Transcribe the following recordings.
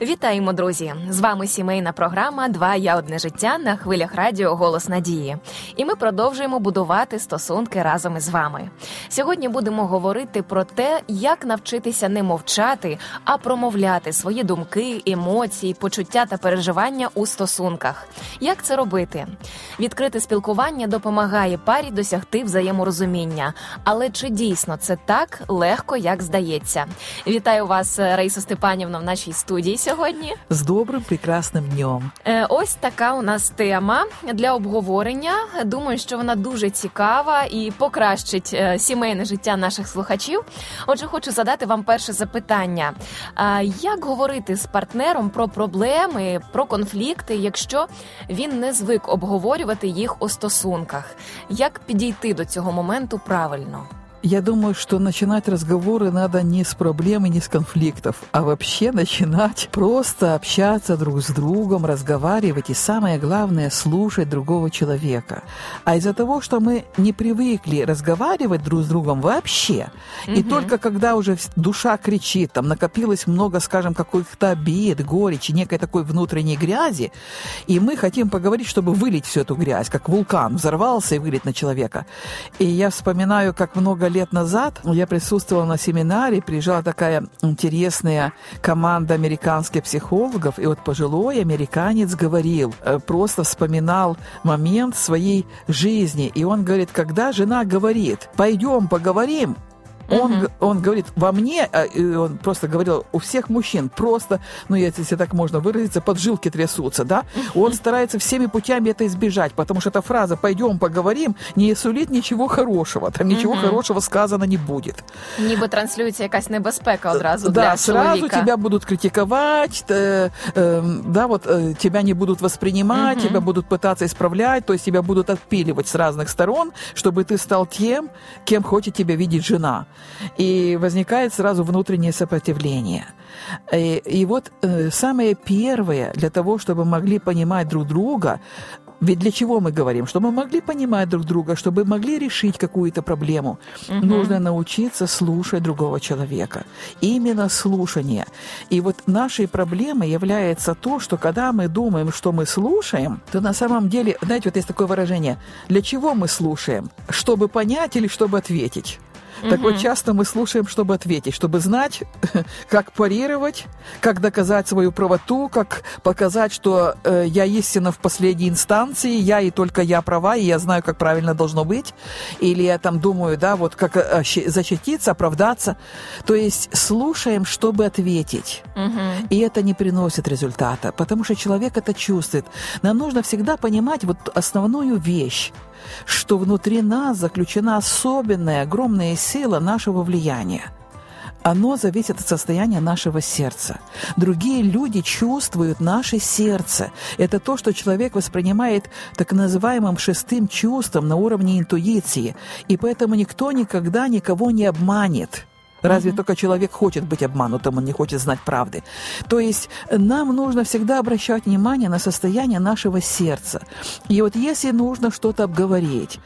Вітаємо, друзі! З вами сімейна програма Два я одне життя на хвилях радіо Голос Надії. І ми продовжуємо будувати стосунки разом із вами. Сьогодні будемо говорити про те, як навчитися не мовчати, а промовляти свої думки, емоції, почуття та переживання у стосунках. Як це робити? Відкрите спілкування допомагає парі досягти взаєморозуміння. Але чи дійсно це так легко, як здається? Вітаю вас, Раїса Степанівна, в нашій студії сьогодні. З добрим прекрасним днем. Е, ось така у нас тема для обговорення. Думаю, що вона дуже цікава і покращить е, сімейне життя наших слухачів. Отже, хочу задати вам перше запитання: як говорити з партнером про проблеми, про конфлікти, якщо він не звик обговорювати їх у стосунках? Як підійти до цього моменту правильно? Я думаю, что начинать разговоры надо не с проблем и не с конфликтов, а вообще начинать просто общаться друг с другом, разговаривать и самое главное слушать другого человека. А из-за того, что мы не привыкли разговаривать друг с другом вообще, угу. и только когда уже душа кричит, там накопилось много, скажем, каких-то обид, горечи, некой такой внутренней грязи, и мы хотим поговорить, чтобы вылить всю эту грязь, как вулкан взорвался и вылить на человека. И я вспоминаю, как много лет назад я присутствовала на семинаре, приезжала такая интересная команда американских психологов, и вот пожилой американец говорил, э, просто вспоминал момент своей жизни, и он говорит, когда жена говорит, пойдем поговорим, он, угу. он говорит, во мне, а, он просто говорил, у всех мужчин просто, ну, если так можно выразиться, поджилки трясутся, да? Он старается всеми путями это избежать, потому что эта фраза «пойдем поговорим» не сулит ничего хорошего, там ничего угу. хорошего сказано не будет. Ніби транслюється якась небезпека одразу да, для сразу чоловіка. тебя будут критиковать, э, э, да, вот э, тебя не будут воспринимать, угу. тебя будут пытаться исправлять, то есть тебя будут отпиливать с разных сторон, чтобы ты стал тем, кем хочет тебя видеть жена. И возникает сразу внутреннее сопротивление. И, и вот э, самое первое для того, чтобы могли понимать друг друга, ведь для чего мы говорим? Чтобы мы могли понимать друг друга, чтобы могли решить какую-то проблему. Угу. Нужно научиться слушать другого человека. Именно слушание. И вот нашей проблемой является то, что когда мы думаем, что мы слушаем, то на самом деле, знаете, вот есть такое выражение, для чего мы слушаем? Чтобы понять или чтобы ответить? Так вот, часто мы слушаем, чтобы ответить, чтобы знать, как парировать, как доказать свою правоту, как показать, что э, я истина в последней инстанции, я и только я права, и я знаю, как правильно должно быть. Или я там думаю, да, вот как э, защититься, оправдаться. То есть слушаем, чтобы ответить. Угу. И это не приносит результата, потому что человек это чувствует. Нам нужно всегда понимать вот основную вещь что внутри нас заключена особенная, огромная сила нашего влияния. Оно зависит от состояния нашего сердца. Другие люди чувствуют наше сердце. Это то, что человек воспринимает так называемым шестым чувством на уровне интуиции. И поэтому никто никогда никого не обманет. Разве mm-hmm. только человек хочет быть обманутым, он не хочет знать правды. То есть нам нужно всегда обращать внимание на состояние нашего сердца. И вот если нужно что-то обговорить,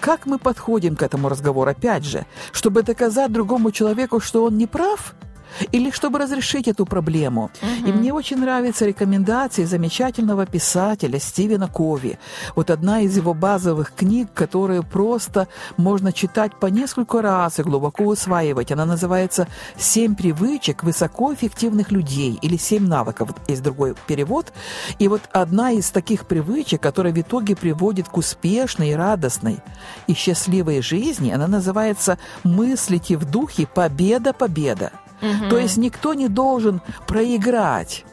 как мы подходим к этому разговору, опять же, чтобы доказать другому человеку, что он не прав – или чтобы разрешить эту проблему. Угу. И мне очень нравятся рекомендации замечательного писателя Стивена Кови. Вот одна из его базовых книг, которую просто можно читать по несколько раз и глубоко усваивать. Она называется «Семь привычек высокоэффективных людей» или «Семь навыков». Есть другой перевод. И вот одна из таких привычек, которая в итоге приводит к успешной, радостной и счастливой жизни, она называется «Мыслите в духе победа-победа». Угу. То есть никто не должен проиграть.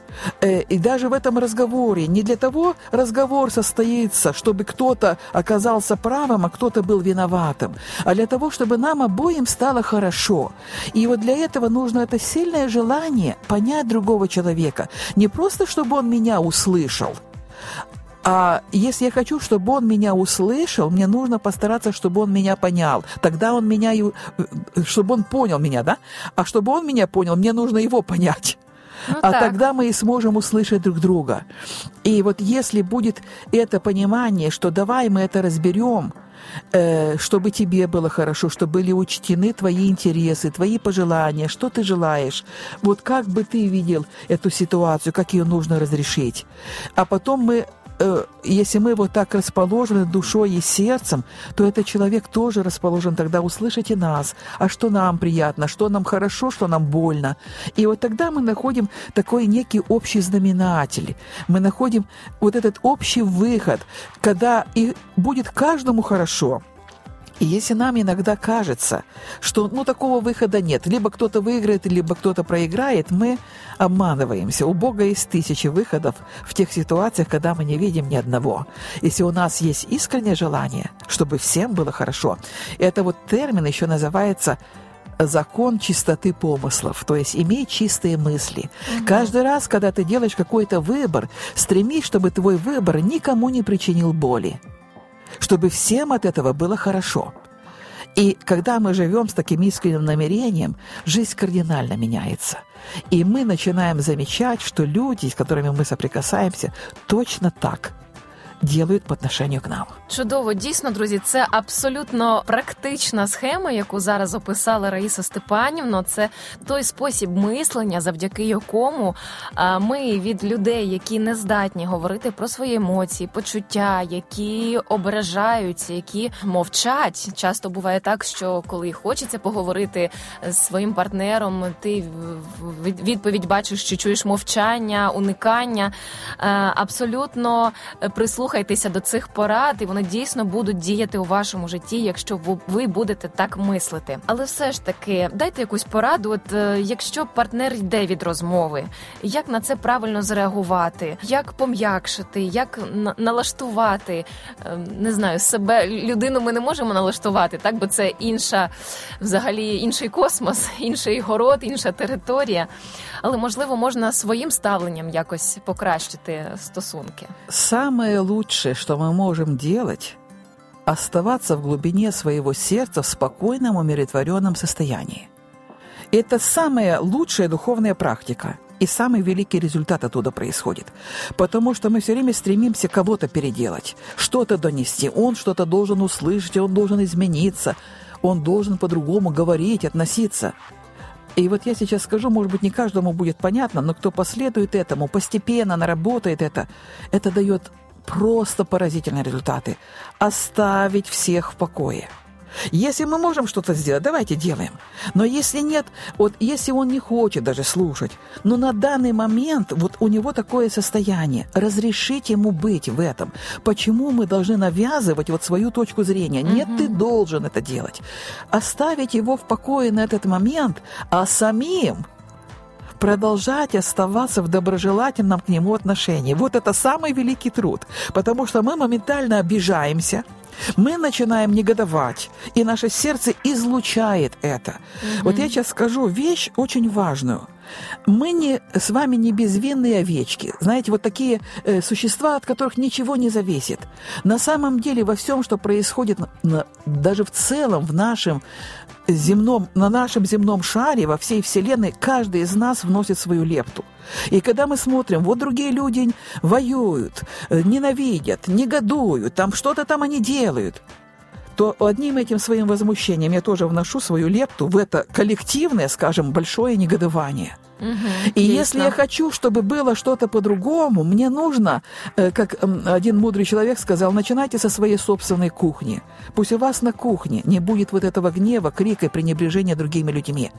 Э, и даже в этом разговоре не для того разговор состоится, чтобы кто-то оказался правым, а кто-то был виноватым, а для того, чтобы нам обоим стало хорошо. И вот для этого нужно это сильное желание понять другого человека. Не просто, чтобы он меня услышал, а если я хочу, чтобы он меня услышал, мне нужно постараться, чтобы он меня понял. Тогда он меня, э, чтобы он понял меня, да? А чтобы он меня понял, мне нужно его понять. Ну, а так. тогда мы и сможем услышать друг друга. И вот если будет это понимание, что давай мы это разберем, э, чтобы тебе было хорошо, чтобы были учтены твои интересы, твои пожелания, что ты желаешь. Вот как бы ты видел эту ситуацию, как ее нужно разрешить. А потом мы Э, если мы вот так расположены душой и сердцем, то этот человек тоже расположен тогда услышать и нас, а что нам приятно, что нам хорошо, что нам больно. И вот тогда мы находим такой некий общий знаменатель. Мы находим вот этот общий выход, когда и будет каждому хорошо – и если нам иногда кажется, что ну, такого выхода нет, либо кто-то выиграет, либо кто-то проиграет, мы обманываемся. У Бога есть тысячи выходов в тех ситуациях, когда мы не видим ни одного. Если у нас есть искреннее желание, чтобы всем было хорошо, это вот термин еще называется закон чистоты помыслов, то есть имей чистые мысли. Угу. Каждый раз, когда ты делаешь какой-то выбор, стремись, чтобы твой выбор никому не причинил боли чтобы всем от этого было хорошо. И когда мы живем с таким искренним намерением, жизнь кардинально меняется. И мы начинаем замечать, что люди, с которыми мы соприкасаемся, точно так – делают по отношению к нам. Чудово, дійсно, друзі, це абсолютно практична схема, яку зараз описала Раїса Степанівна. Це той спосіб мислення, завдяки якому ми від людей, які не здатні говорити про свої емоції, почуття, які ображаються, які мовчать. Часто буває так, що коли хочеться поговорити з своїм партнером, ти відповідь бачиш, що чуєш мовчання, уникання. Абсолютно прислух прислухайтеся до цих порад, і вони дійсно будуть діяти у вашому житті, якщо ви будете так мислити. Але все ж таки, дайте якусь пораду. От е, якщо партнер йде від розмови, як на це правильно зреагувати, як пом'якшити, як налаштувати е, не знаю себе людину. Ми не можемо налаштувати, так бо це інша, взагалі, інший космос, інший город, інша територія. Але можливо можна своїм ставленням якось покращити стосунки. Саме лучшее, что мы можем делать, оставаться в глубине своего сердца в спокойном, умиротворенном состоянии. Это самая лучшая духовная практика, и самый великий результат оттуда происходит. Потому что мы все время стремимся кого-то переделать, что-то донести. Он что-то должен услышать, он должен измениться, он должен по-другому говорить, относиться. И вот я сейчас скажу, может быть, не каждому будет понятно, но кто последует этому, постепенно наработает это, это дает просто поразительные результаты. Оставить всех в покое. Если мы можем что-то сделать, давайте делаем. Но если нет, вот если он не хочет даже слушать, но на данный момент вот у него такое состояние, разрешить ему быть в этом. Почему мы должны навязывать вот свою точку зрения? Нет, угу. ты должен это делать. Оставить его в покое на этот момент, а самим продолжать оставаться в доброжелательном к нему отношении. Вот это самый великий труд, потому что мы моментально обижаемся, мы начинаем негодовать, и наше сердце излучает это. Mm-hmm. Вот я сейчас скажу вещь очень важную. Мы не, с вами не безвинные овечки. Знаете, вот такие э, существа, от которых ничего не зависит. На самом деле во всем, что происходит на, даже в целом в нашем земном, на нашем земном шаре, во всей Вселенной, каждый из нас вносит свою лепту. И когда мы смотрим, вот другие люди воюют, э, ненавидят, негодуют, там что-то там они делают, то одним этим своим возмущением я тоже вношу свою лепту в это коллективное, скажем, большое негодование – Угу, и если я хочу, чтобы было что-то по-другому, мне нужно, э, как один мудрый человек сказал, начинайте со своей собственной кухни. Пусть у вас на кухне не будет вот этого гнева, крика и пренебрежения другими людьми.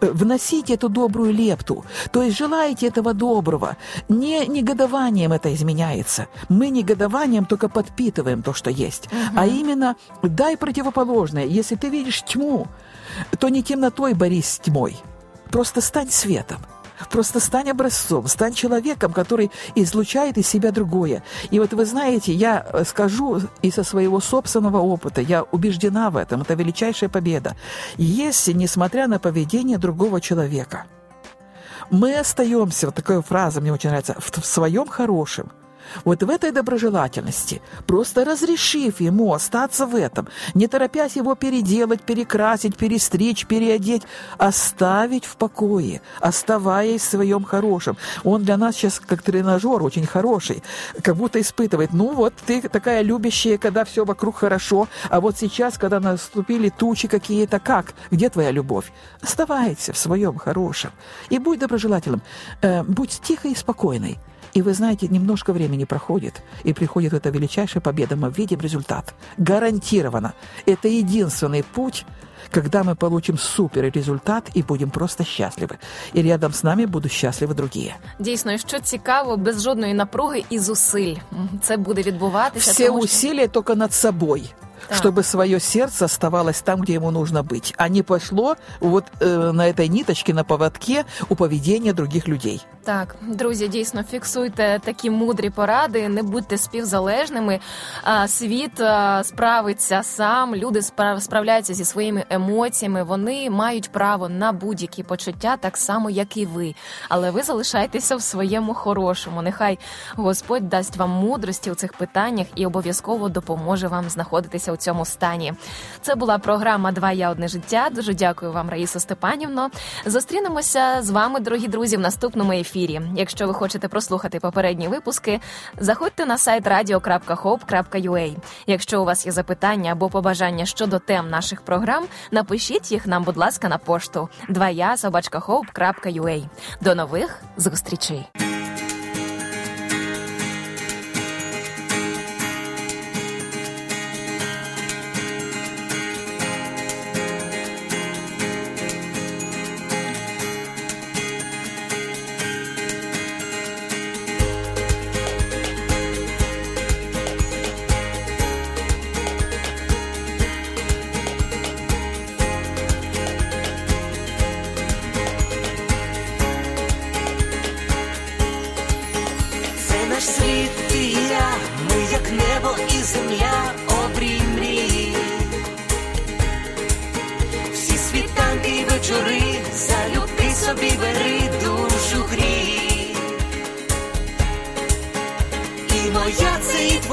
Э, вносите эту добрую лепту, то есть желаете этого доброго. Не негодованием это изменяется. Мы негодованием только подпитываем то, что есть. Угу. А именно дай противоположное. Если ты видишь тьму, то не темнотой борись с тьмой. Просто стань светом. Просто стань образцом, стань человеком, который излучает из себя другое. И вот вы знаете, я э, скажу и со своего собственного опыта, я убеждена в этом, это величайшая победа. Если, несмотря на поведение другого человека, мы остаемся, вот такая фраза мне очень нравится, в, в своем хорошем, Вот в этой доброжелательности, просто разрешив ему остаться в этом, не торопясь его переделать, перекрасить, перестричь, переодеть, оставить в покое, оставаясь в своем хорошем. Он для нас сейчас как тренажер очень хороший, как будто испытывает, ну вот ты такая любящая, когда все вокруг хорошо, а вот сейчас, когда наступили тучи какие-то, как? Где твоя любовь? Оставайся в своем хорошем и будь доброжелательным, э, будь тихой и спокойной. И вы знаете, немножко времени проходит, и приходит эта величайшая победа. Мы видим результат. Гарантированно. Это единственный путь, когда мы получим супер результат и будем просто счастливы. І рядом з нами будуть щасливі другі. Дійсно, що цікаво, без жодної напруги і зусиль це буде відбуватися. Все тому, що... усилия только над собой так. чтобы свое сердце оставалось там, где ему нужно быть, а не пошло вот э, на этой ниточке, на поводке у поведения других людей. Так, друзі, дійсно фіксуйте такі мудрі поради, не будьте співзалежними. Світ справиться сам, люди справляються зі своїми емоціями. Вони мають право на будь-які почуття, так само, як і ви. Але ви залишайтеся в своєму хорошому. Нехай Господь дасть вам мудрості у цих питаннях і обов'язково допоможе вам знаходитися у цьому стані. Це була програма Два я одне життя. Дуже дякую вам, Раїса Степанівно. Зустрінемося з вами, дорогі друзі, в наступному ефірі. Якщо ви хочете прослухати попередні випуски, заходьте на сайт radio.hope.ua. Якщо у вас є запитання або побажання щодо тем наших програм, напишіть їх нам, будь ласка, на пошту 2я До нових зустрічей.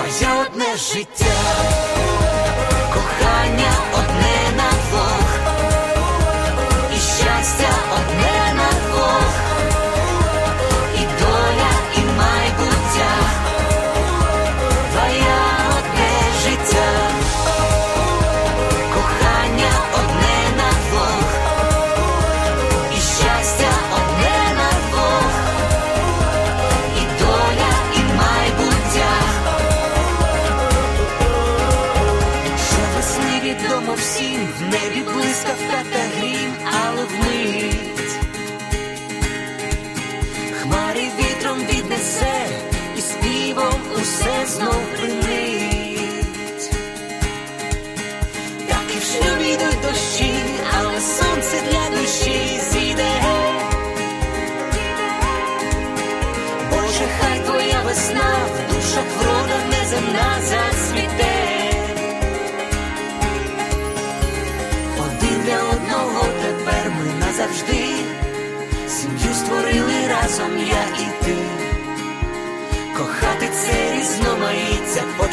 Твоє одне життя, кохання одне на двох, і щастя одне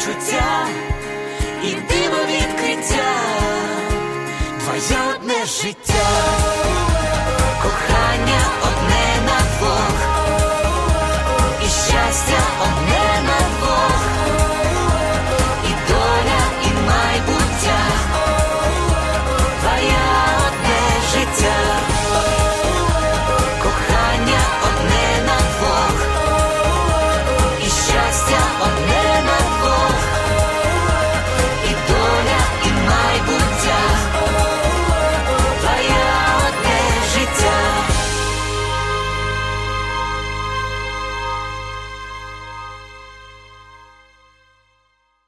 почуття і диво відкриття, твоє одне життя, кохання одне на двох, і щастя одне на двох.